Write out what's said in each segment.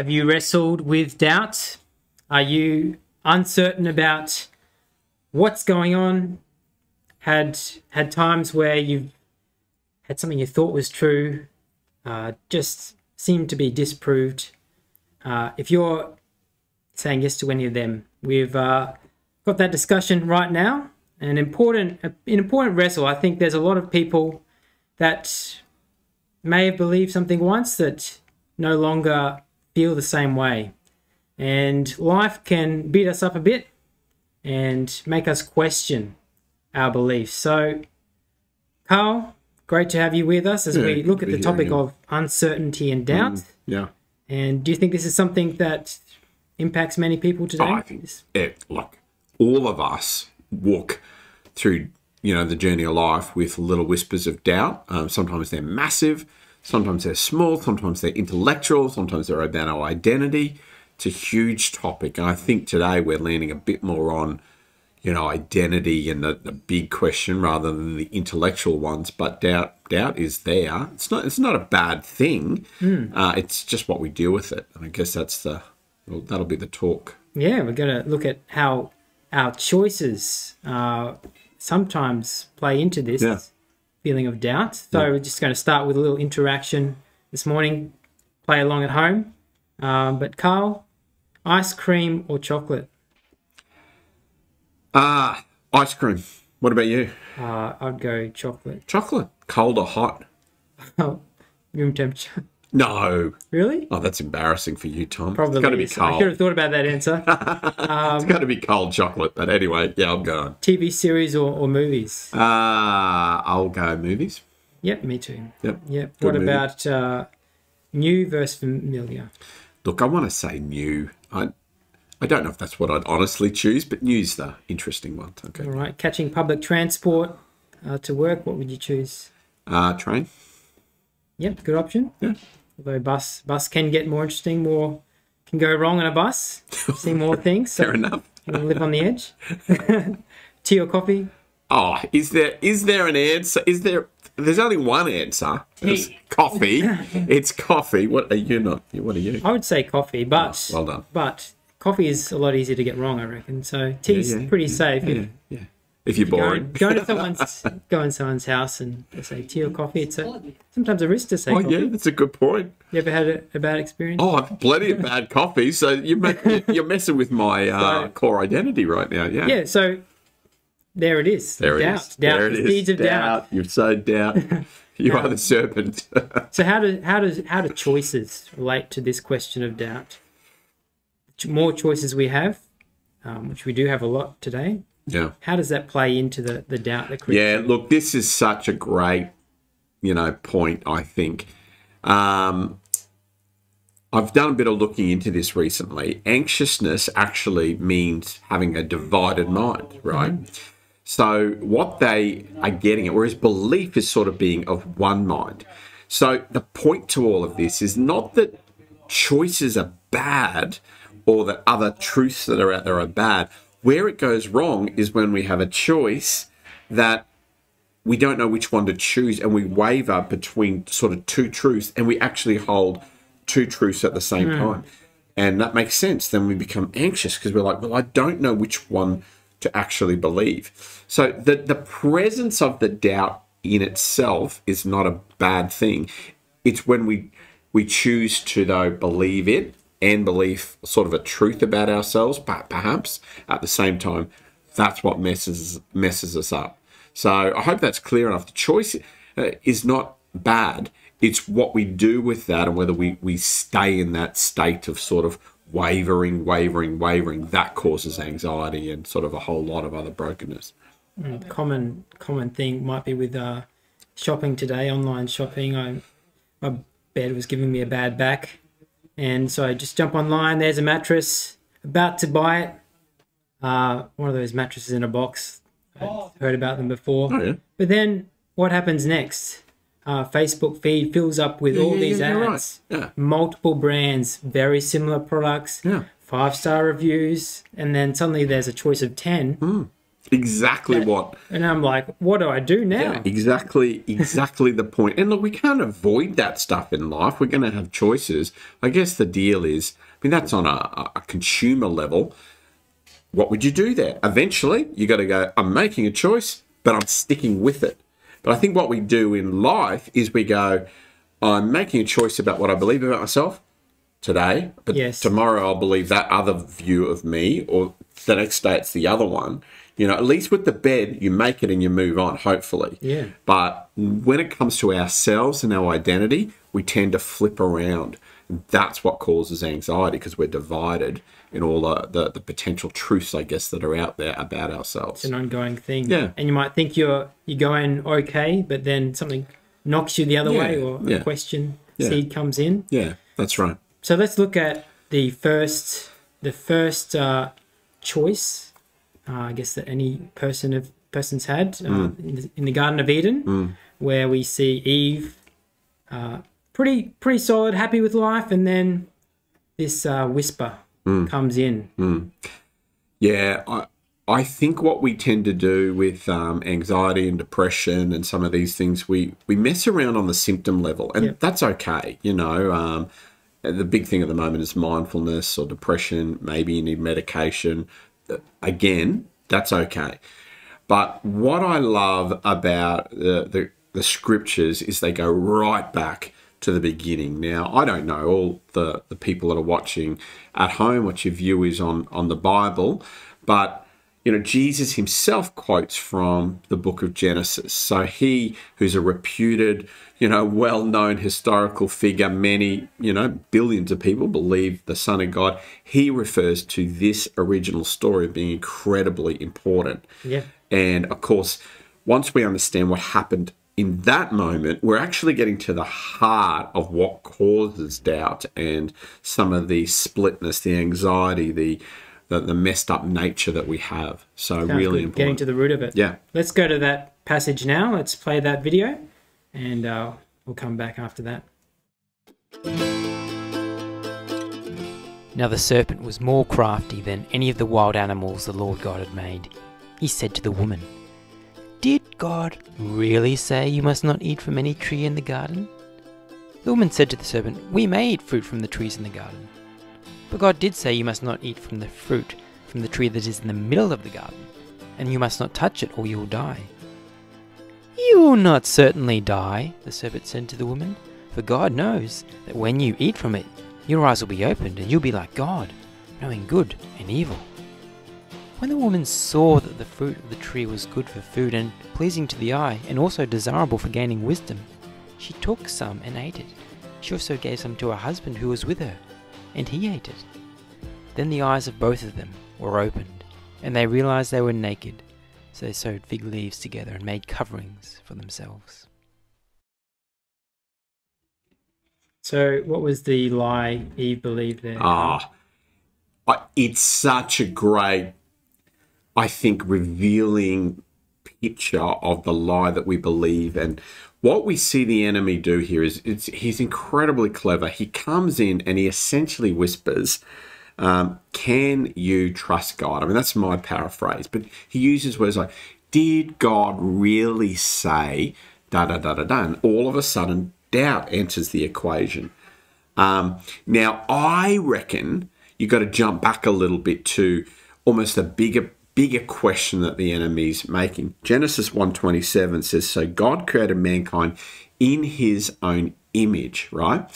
Have you wrestled with doubt? Are you uncertain about what's going on? Had had times where you've had something you thought was true, uh, just seemed to be disproved. Uh, if you're saying yes to any of them, we've uh, got that discussion right now. An important, an important wrestle. I think there's a lot of people that may have believed something once that no longer feel the same way. And life can beat us up a bit and make us question our beliefs. So, Carl, great to have you with us as Yeah, we look at the topic here. of uncertainty and doubt. Yeah. And do you think this is something that impacts many people today? Oh, I think it, like all of us walk through, you know, the journey of life with little whispers of doubt. Um, sometimes they're massive, sometimes they're small, sometimes they're intellectual, sometimes they're about our identity. It's a huge topic, and I think today we're leaning a bit more on, you know, identity and the, the big question rather than the intellectual ones. But doubt, doubt is there. It's not. It's not a bad thing. Uh, it's just what we deal with it, and I guess that's the. Well, that'll be the talk. Yeah, we're going to look at how our choices uh, sometimes play into this Yeah. Feeling of doubt. So we're just going to start with a little interaction this morning. Play along at home. Um, but Carl, ice cream or chocolate? Ah, ice cream. What about you? Uh, I'd go chocolate. Chocolate. Cold or hot? Oh, room temperature. No. really? Oh, that's embarrassing for you, Tom. Probably. It's got to be is. I should cold. have thought about that answer. It's got to be cold chocolate. But anyway, yeah, I'm going. TV series or, or movies? Ah, I'll go movies. Yep, me too. Yep. Yep. Good what movie. about uh, new versus familiar? Look, I want to say new. I, I don't know if that's what I'd honestly choose, but new's the interesting one. Okay. All right, catching public transport uh, to work, what would you choose? Uh, train. Yep, good option. Yeah. Although bus bus can get more interesting, more can go wrong on a bus. See more things. So Fair enough. you live on the edge. Tea or coffee? Oh, is there is there an answer? Is there? There's only one answer. It's coffee. it's coffee. What are you not? What are you? I would say coffee, but oh, Well done. but coffee is a lot easier to get wrong, I reckon. So tea's yeah, pretty safe. Yeah, yeah. If you're Going, boring. going to someone's going to someone's house and they say tea or coffee, it's a, sometimes a risk to say Oh coffee. yeah, that's a good point. You ever had a, a bad experience? Oh, I've plenty of bad coffee. So you're you're messing with my uh, So- core identity right now. Yeah. Yeah, so there it is. There it doubt. is. Doubt. There the it is. seeds of doubt. You've sowed doubt. You are the serpent. So how do how does how do choices relate to this question of doubt? More choices we have, um, which we do have a lot today. Yeah. How does that play into the, the doubt that Yeah. Look, this is such a great, you know, point. I think. Um, I've done a bit of looking into this recently. Anxiousness actually means having a divided mind, right? So what they are getting at, whereas belief is sort of being of one mind. So the point to all of this is not that choices are bad or that other truths that are out there are bad. Where it goes wrong is when we have a choice that we don't know which one to choose and we waver between sort of two truths and we actually hold two truths at the same hmm. time. And that makes sense. Then we become anxious because we're like, well, I don't know which one to actually believe. So the, the presence of the doubt in itself is not a bad thing. It's when we we choose to though believe it and belief, sort of a truth about ourselves, but perhaps at the same time, that's what messes messes us up. So I hope that's clear enough. The choice uh, is not bad. It's what we do with that and whether we, we stay in that state of sort of wavering, wavering, wavering. That causes anxiety and sort of a whole lot of other brokenness. common common thing might be with uh, shopping today, online shopping. I my bed was giving me a bad back, and so I just jump online. There's a mattress, about to buy it. Uh, one of those mattresses in a box. I've heard about them before. Oh, yeah. But then what happens next? Uh, Facebook feed fills up with Yeah, all yeah, these yeah, ads, right. Yeah. multiple brands, very similar products, Yeah. five star reviews, and then suddenly there's a choice of ten. Hmm. Exactly what And I'm like, what do I do now? exactly exactly the point. point and look we can't avoid that stuff in life. We're going to have choices. I guess the deal is i mean that's on a, a consumer level. What would you do there? Eventually you got to go i'm making a choice but i'm sticking with it. But i think what we do in life is we go i'm making a choice about what i believe about myself today but Yes. tomorrow i'll believe that other view of me or the next day it's the other one you know at least with the bed you make it and you move on hopefully Yeah. but when it comes to ourselves and our identity, we tend to flip around. That's what causes anxiety because we're divided in all the, the, the potential truths, I guess, that are out there about ourselves. It's an ongoing thing. Yeah. And you might think you're you're going okay, but then something knocks you the other Yeah, way or yeah. a question Yeah. seed comes in. Yeah, that's right. So let's look at the first the first uh, choice, uh, I guess that any person of persons had uh, Mm. in, the, in the Garden of Eden, where we see Eve, uh, pretty pretty solid, happy with life, and then this uh, whisper Mm. comes in. Yeah, I, I think what we tend to do with um, anxiety and depression and some of these things, we, we mess around on the symptom level, and Yep. that's okay. You know, um, the big thing at the moment is mindfulness or depression. Maybe you need medication. Again, that's okay. But what I love about the, the, the scriptures is they go right back to the beginning. Now, I don't know all the, the people that are watching at home what your view is on, on the Bible, but you know, Jesus himself quotes from the book of Genesis. So he, who's a reputed, you know, well known historical figure, many, you know, billions of people believe the Son of God, he refers to this original story being incredibly important. Yeah. And of course, once we understand what happened in that moment, we're actually getting to the heart of what causes doubt and some of the splitness, the anxiety, the the, the messed up nature that we have. So Sounds really good. Getting important. to the root of it. yeah. Let's go to that passage now. Let's play that video, and uh, we'll come back after that. Now the serpent was more crafty than any of the wild animals the Lord God had made. He said to the woman, Did God really say you must not eat from any tree in the garden? The woman said to the serpent, We may eat fruit from the trees in the garden. But God did say you must not eat from the fruit from the tree that is in the middle of the garden, and you must not touch it or you will die. You will not certainly die, the serpent said to the woman, for God knows that when you eat from it, your eyes will be opened and you'll be like God, knowing good and evil. When the woman saw that the fruit of the tree was good for food and pleasing to the eye and also desirable for gaining wisdom, she took some and ate it. She also gave some to her husband who was with her, and he ate it. Then the eyes of both of them were opened, and they realized they were naked, so they sewed fig leaves together and made coverings for themselves. So, what was the lie Eve believed there? Ah, I- it's such a great, I think, revealing picture of the lie that we believe. And what we see the enemy do here is he's incredibly clever. He comes in and he essentially whispers, um, Can you trust God? I mean, that's my paraphrase, but he uses words like, Did God really say da da da da da? And all of a sudden, doubt enters the equation. Um, now, I reckon you've got to jump back a little bit to almost a bigger bigger question that the enemy's making. Genesis 1:27 says, "So God created mankind in his own image," right?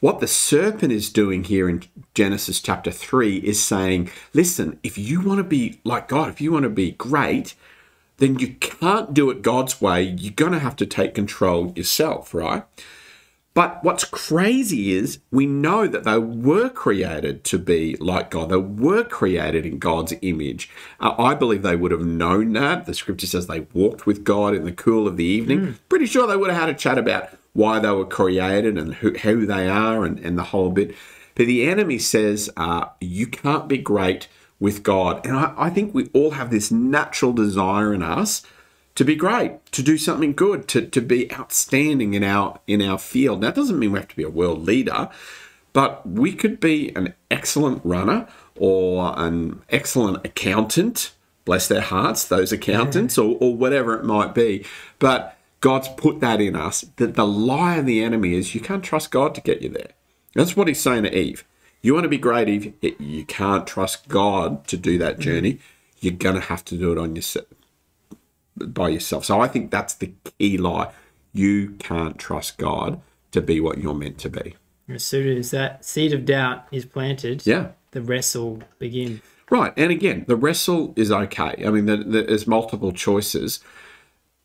What the serpent is doing here in Genesis chapter 3 is saying, listen, if you want to be like God, if you want to be great, then you can't do it God's way. You're going to have to take control yourself, right? But what's crazy is we know that they were created to be like God. They were created in God's image. Uh, I believe they would have known that. The scripture says they walked with God in the cool of the evening. Pretty sure they would have had a chat about why they were created and who, who they are and, and the whole bit. But the enemy says uh, you can't be great with God. And I, I think we all have this natural desire in us to be great, to do something good, to, to be outstanding in our in our field. That doesn't mean we have to be a world leader, but we could be an excellent runner or an excellent accountant, bless their hearts, those accountants or, or whatever it might be. But God's put that in us that the lie of the enemy is you can't trust God to get you there. That's what he's saying to Eve. You want to be great, Eve? You can't trust God to do that mm-hmm. journey. You're going to have to do it on yourself by yourself. So I think that's the key lie. You can't trust God to be what you're meant to be. As soon as that seed of doubt is planted, Yeah. the wrestle begins. Right. And again, the wrestle is okay. I mean, the, the, there's multiple choices.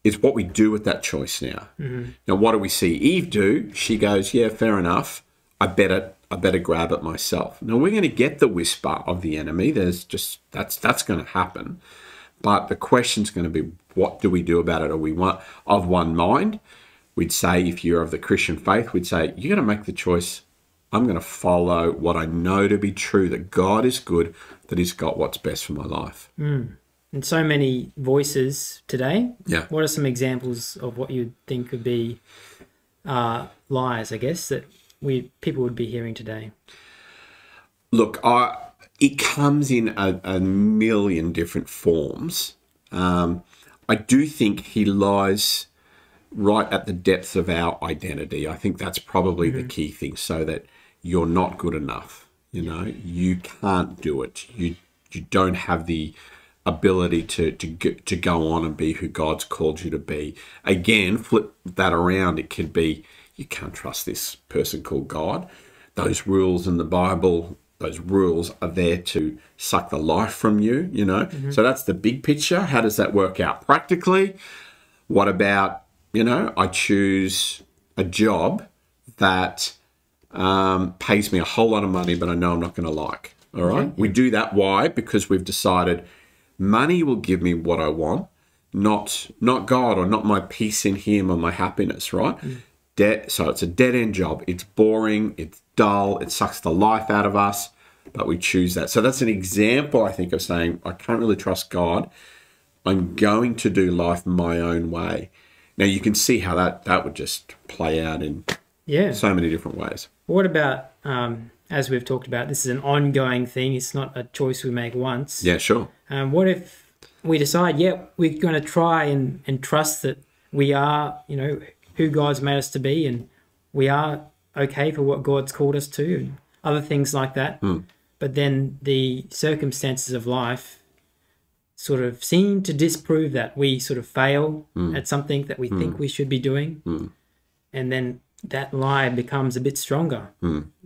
It's what we do with that choice now. Mm-hmm. Now, what do we see Eve do? She goes, "Yeah, fair enough. I better, I better grab it myself." Now we're going to get the whisper of the enemy. There's just that's that's going to happen. But the question's going to be, what do we do about it? Are we one of one mind? We'd say, if you're of the Christian faith, we'd say you're going to make the choice. I'm going to follow what I know to be true. That God is good. That He's got what's best for my life. And so many voices today. Yeah. What are some examples of what you'd think would be uh, lies, I guess, that we people would be hearing today? Look, I, it comes in a, a million different forms. Um, I do think he lies right at the depths of our identity. I think that's probably the key thing, so that you're not good enough. You know, you can't do it. You you don't have the ability to to to go on and be who God's called you to be. Again, flip that around. It could be you can't trust this person called God. Those rules in the Bible, those rules are there to suck the life from you. You know, mm-hmm. so that's the big picture. How does that work out practically? What about you know? I choose a job that um, pays me a whole lot of money, but I know I'm not going to like. All right. Mm-hmm. We do that. Why? Because we've decided money will give me what I want, not not God or not my peace in Him or my happiness. Right. Mm. Debt. So it's a dead end job. It's boring. It's dull. It sucks the life out of us. But we choose that. So that's an example, I think, of saying I can't really trust God. I'm going to do life my own way. Now you can see how that that would just play out in Yeah. so many different ways. What about, um, as we've talked about, this is an ongoing thing. It's not a choice we make once. Yeah, sure. Um, what if we decide, yeah, we're going to try and, and trust that we are, you know, who God's made us to be and we are okay for what God's called us to and other things like that. Hmm. But then the circumstances of life sort of seem to disprove that. We sort of fail hmm. at something that we hmm. think we should be doing. And then that lie becomes a bit stronger.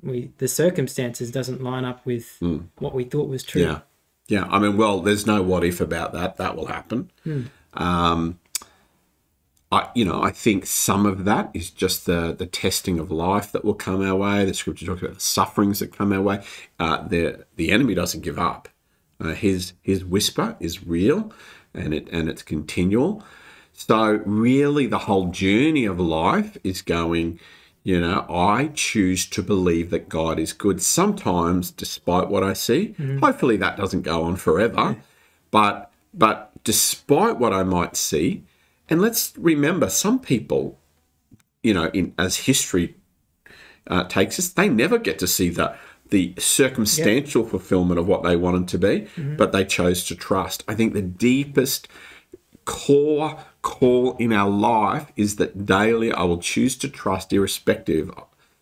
We the circumstances doesn't line up with what we thought was true. Yeah. Yeah. I mean, well, there's no what if about that. That will happen. Um, I, you know, I think some of that is just the the testing of life that will come our way. The scripture talks about the sufferings that come our way. Uh, the the enemy doesn't give up. Uh, his his whisper is real, and it and it's continual. So really, the whole journey of life is going. You know, I choose to believe that God is good. Sometimes, despite what I see, hopefully that doesn't go on forever. But but despite what I might see, and let's remember, some people, you know, in as history uh, takes us, they never get to see the the circumstantial fulfillment of what they wanted to be, but they chose to trust. I think the deepest core call in our life is that daily I will choose to trust, irrespective,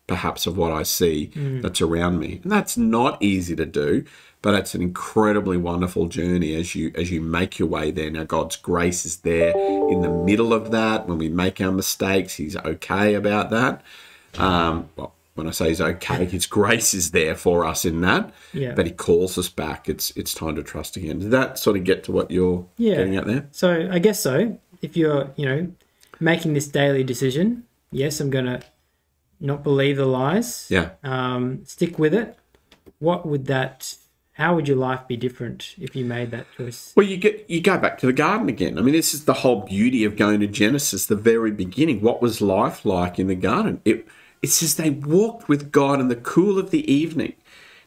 perhaps, of what I see that's around me. And that's not easy to do, but it's an incredibly wonderful journey as you as you make your way there. Now, God's grace is there in the middle of that. When we make our mistakes, He's okay about that. Um, well, when I say He's okay, His grace is there for us in that. Yeah. But He calls us back. It's it's time to trust again. Did that sort of get to what you're Yeah. getting at there? So I guess so. If you're, you know, making this daily decision, yes, I'm going to not believe the lies. Yeah. Um, stick with it. What would that? How would your life be different if you made that choice? Well, you get you go back to the garden again. I mean, this is the whole beauty of going to Genesis, the very beginning. What was life like in the garden? It it says they walked with God in the cool of the evening.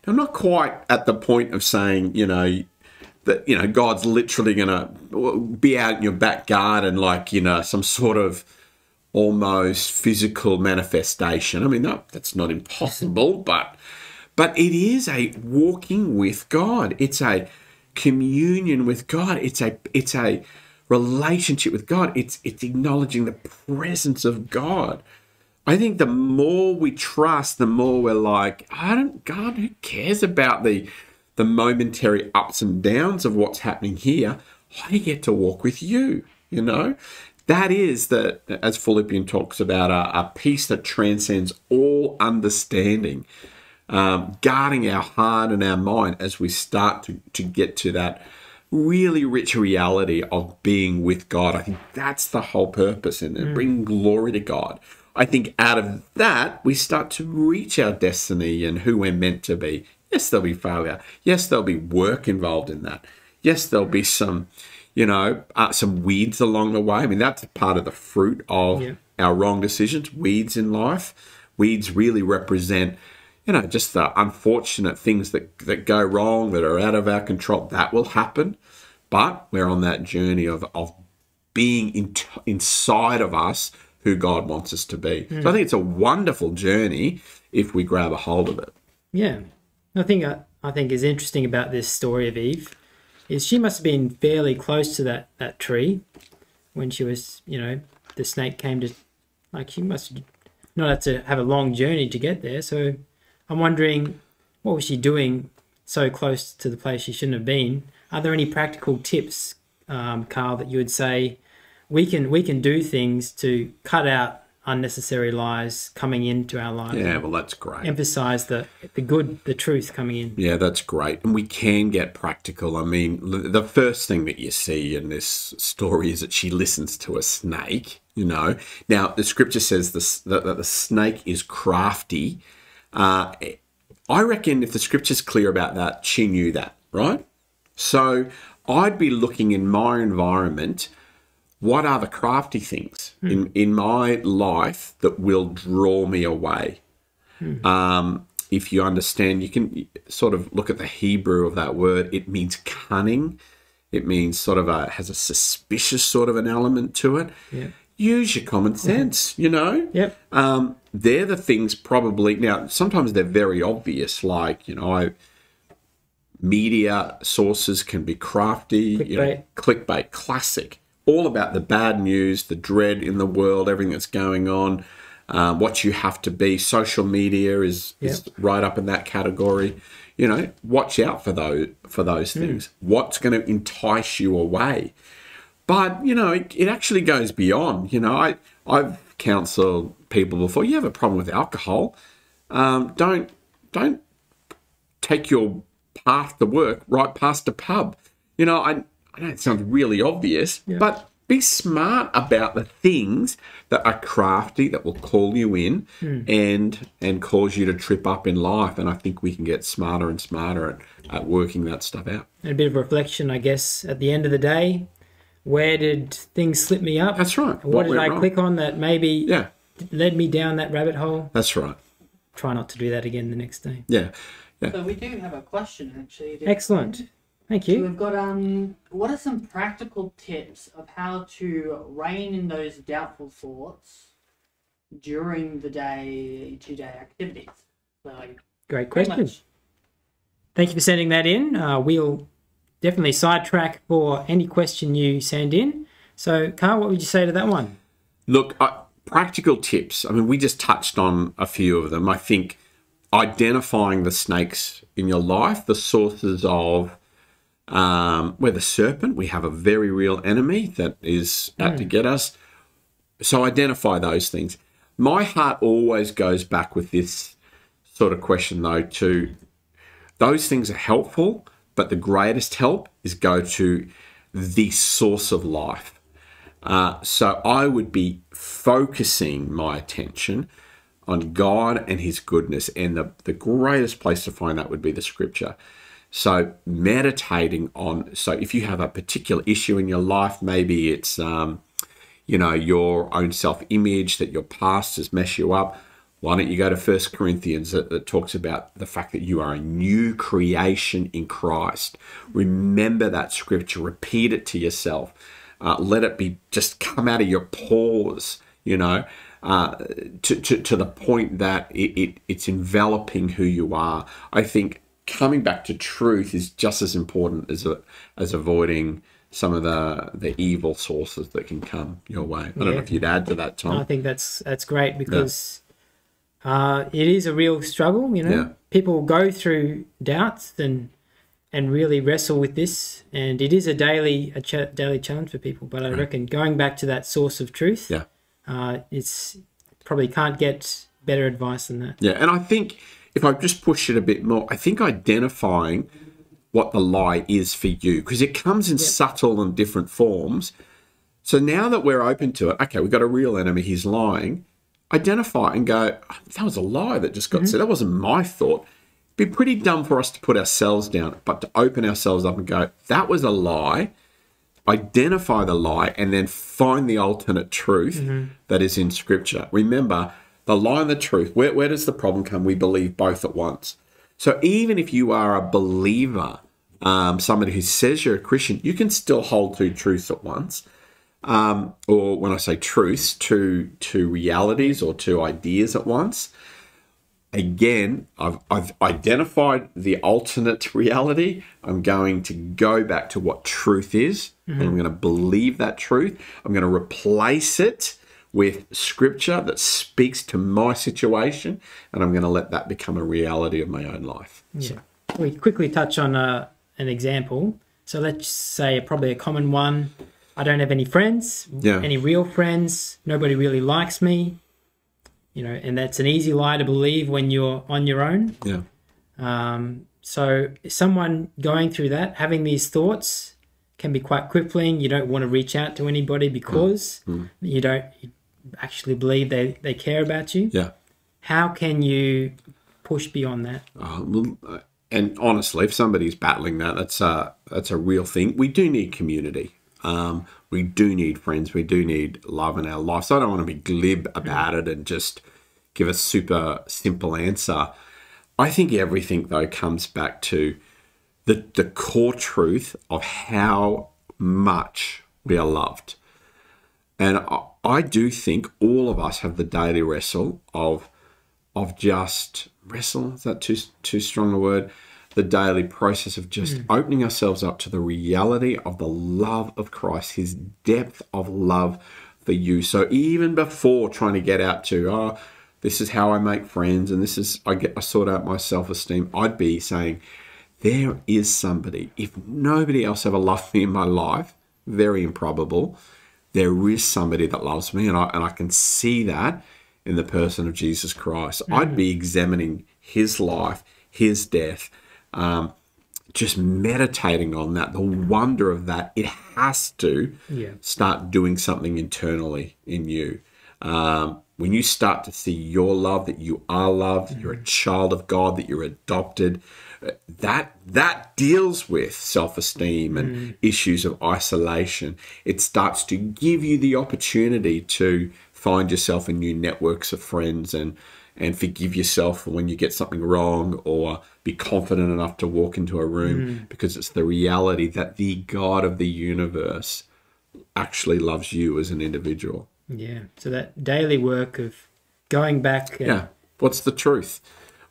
Now, I'm not quite at the point of saying, you know, that you know God's literally going to be out in your back garden like you know some sort of almost physical manifestation. I mean, no, that's not impossible, but but it is a walking with God. It's a communion with God. It's a it's a relationship with God. It's it's acknowledging the presence of God. I think the more we trust, the more we're like, I don't God, who cares about the the momentary ups and downs of what's happening here? I get to walk with you, you know? That is that, as Philippian talks about, a, a peace that transcends all understanding, um, guarding our heart and our mind as we start to, to get to that really rich reality of being with God. I think that's the whole purpose and mm. bringing glory to God. I think out of that, we start to reach our destiny and who we're meant to be. Yes, there'll be failure. Yes, there'll be work involved in that. Yes, there'll be some you know, uh, some weeds along the way. I mean, that's part of the fruit of yeah. our wrong decisions, weeds in life. Weeds really represent, you know, just the unfortunate things that, that go wrong, that are out of our control. That will happen. But we're on that journey of, of being in, inside of us who God wants us to be. Mm. So I think it's a wonderful journey if we grab a hold of it. Yeah. I think I, uh, I think is interesting about this story of Eve is she must have been fairly close to that, that tree when she was, you know, the snake came to, like, she must not have to have a long journey to get there. So I'm wondering, what was she doing so close to the place she shouldn't have been? Are there any practical tips, um, Carl, that you would say we can we can do things to cut out unnecessary lies coming into our lives. Yeah, well, that's great. Emphasize the the good, the truth coming in. Yeah, that's great, and we can get practical. I mean, the first thing that you see in this story is that she listens to a snake. You know, now the scripture says this, that, that the snake is crafty. Uh, I reckon if the scripture's clear about that, she knew that, right? So I'd be looking in my environment what are the crafty things mm. in, in my life that will draw me away? Mm. Um, if you understand, you can sort of look at the Hebrew of that word. It means cunning. It means sort of a has a suspicious sort of an element to it. Yeah. Use your common sense, you know. Yep. Um, they're the things probably now. Sometimes they're very obvious, like you know, I, media sources can be crafty. Clickbait. You know, clickbait, classic all about the bad news, the dread in the world, everything that's going on, um, what you have to be. Social media is, yep. is right up in that category. You know, watch out for those for those mm. things. What's going to entice you away? But you know, it, it actually goes beyond. You know, I I've counseled people before. You have a problem with alcohol, um, don't don't take your path to work right past a pub. You know, I I know it sounds really obvious, yeah. but be smart about the things that are crafty that will call you in mm. and and cause you to trip up in life. And I think we can get smarter and smarter at, at working that stuff out. And a bit of reflection, I guess, at the end of the day. Where did things slip me up? That's right. What, what did I wrong? click on that maybe yeah. led me down that rabbit hole? That's right. Try not to do that again the next day. Yeah. yeah. So we do have a question actually. Excellent. Thank you. So we've got um, what are some practical tips of how to rein in those doubtful thoughts during the day to day activities? So, Great question. Thank you for sending that in. Uh, we'll definitely sidetrack for any question you send in. So, Carl, what would you say to that one? Look, uh, practical tips. I mean, we just touched on a few of them. I think identifying the snakes in your life, the sources of um, we're the serpent. We have a very real enemy that is out mm. to get us. So identify those things. My heart always goes back with this sort of question, though, to those things are helpful, but the greatest help is go to the source of life. Uh, so I would be focusing my attention on God and His goodness, and the, the greatest place to find that would be the scripture. So, meditating on, so if you have a particular issue in your life, maybe it's, um, you know, your own self image that your past has messed you up. Why don't you go to First Corinthians that, that, talks about the fact that you are a new creation in Christ? Remember that scripture, repeat it to yourself. Uh, let it be just come out of your pores, you know, uh, to, to, to the point that it, it, it's enveloping who you are. I think coming back to truth is just as important as a, as avoiding some of the the evil sources that can come your way. I don't know if you'd add to that, Tom. I think that's that's great because uh, it is a real struggle. You know, Yeah. people go through doubts and and really wrestle with this, and it is a daily a ch- daily challenge for people. But I reckon going back to that source of truth, Yeah. uh, it's probably can't get better advice than that. Yeah, and I think if I just push it a bit more, I think identifying what the lie is for you, because it comes in subtle and different forms. So now that we're open to it, okay, we've got a real enemy, he's lying. Identify and go, "Oh, that was a lie that just got said. That wasn't my thought. It'd be pretty dumb for us to put ourselves down, but to open ourselves up and go, that was a lie. Identify the lie and then find the alternate truth that is in scripture. Remember, the lie and the truth, where, where does the problem come? We believe both at once. So even if you are a believer, um, somebody who says you're a Christian, you can still hold two truths at once. Um, or when I say truths, two two realities or to ideas at once. Again, I've, I've identified the alternate reality. I'm going to go back to what truth is, and I'm going to believe that truth. I'm going to replace it with scripture that speaks to my situation, and I'm going to let that become a reality of my own life. Yeah. We quickly touch on uh, an example. So let's say probably a common one. I don't have any friends, Yeah. any real friends. Nobody really likes me. You know, and that's an easy lie to believe when you're on your own. Yeah. Um, so someone going through that, having these thoughts, can be quite crippling. You don't want to reach out to anybody because you don't actually believe they, they care about you. Yeah. How can you push beyond that? Uh, well, uh, and honestly, if somebody's battling that, that's a that's a real thing. We do need community. Um, we do need friends. We do need love in our life. So I don't want to be glib about it and just give a super simple answer. I think everything though comes back to the the core truth of how much we are loved. And I, I do think all of us have the daily wrestle of of just wrestle. Is that too too strong a word? The daily process of just hmm. opening ourselves up to the reality of the love of Christ, His depth of love for you. So even before trying to get out to, oh, this is how I make friends, and this is I get I sort out my self esteem. I'd be saying, there is somebody. If nobody else ever loved me in my life, very improbable. There is somebody that loves me, and I and I can see that in the person of Jesus Christ. I'd hmm. be examining his life, his death, um, just meditating on that, the wonder of that. It has to Yeah. start doing something internally in you. Um, when you start to see your love, that you are loved, that you're a child of God, that you're adopted, uh, that that deals with self-esteem and issues of isolation. It starts to give you the opportunity to find yourself in new networks of friends and and forgive yourself when you get something wrong or be confident enough to walk into a room hmm. because it's the reality that the God of the universe actually loves you as an individual. Yeah. So that daily work of going back. And, Yeah. What's the truth?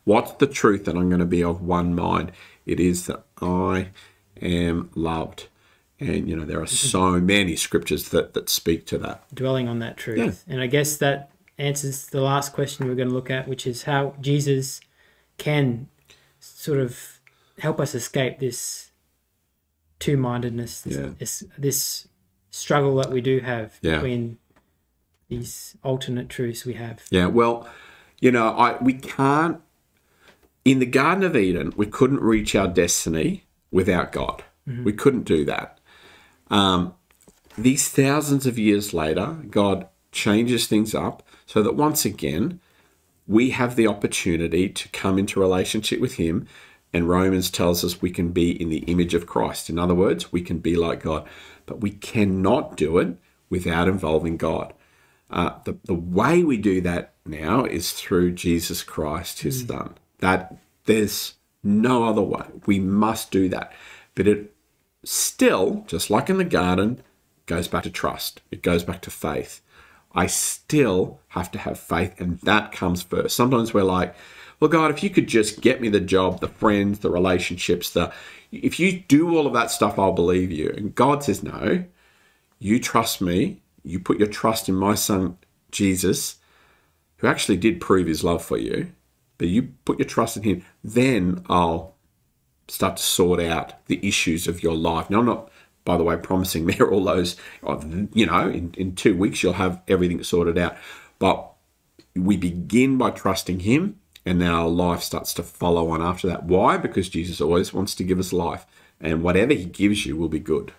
What's the truth that I'm going to be of one mind? It is that I am loved. And, you know, there are mm-hmm. so many scriptures that, that speak to that. dwelling on that truth. Yeah. And I guess that answers the last question we're going to look at, which is how Jesus can sort of help us escape this two mindedness, this, Yeah. this, this struggle that we do have Yeah. between these alternate truths we have. Yeah, well, you know, I we can't in the Garden of Eden, we couldn't reach our destiny without God. We couldn't do that. Um, these thousands of years later, God changes things up so that once again we have the opportunity to come into relationship with Him. And Romans tells us we can be in the image of Christ. In other words, we can be like God, but we cannot do it without involving God. Uh, the, the way we do that now is through Jesus Christ, his son. That there's no other way. We must do that. But it still, just like in the garden, goes back to trust. It goes back to faith. I still have to have faith, and that comes first. Sometimes we're like, well, God, if you could just get me the job, the friends, the relationships, the if you do all of that stuff, I'll believe you. And God says, no, you trust me. You put your trust in my son, Jesus, who actually did prove his love for you. But you put your trust in him, then I'll start to sort out the issues of your life. Now, I'm not, by the way, promising there all those, you know, in, in two weeks you'll have everything sorted out. But we begin by trusting him and then our life starts to follow on after that. Why? Because Jesus always wants to give us life, and whatever He gives you will be good.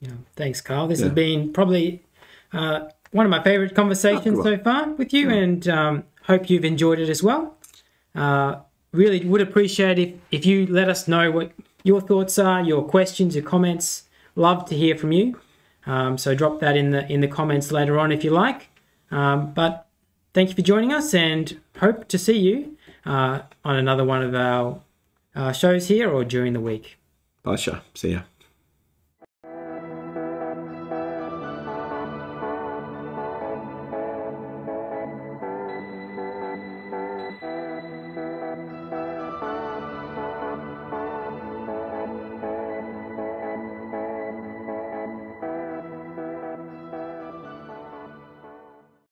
Yeah, thanks, Carl. This Yeah. has been probably uh, one of my favourite conversations Oh, so far with you, and um, hope you've enjoyed it as well. Uh, really would appreciate if, if you let us know what your thoughts are, your questions, your comments. Love to hear from you. Um, so drop that in the in the comments later on if you like. Um, but thank you for joining us, and hope to see you uh, on another one of our uh, shows here or during the week. Pleasure. See ya.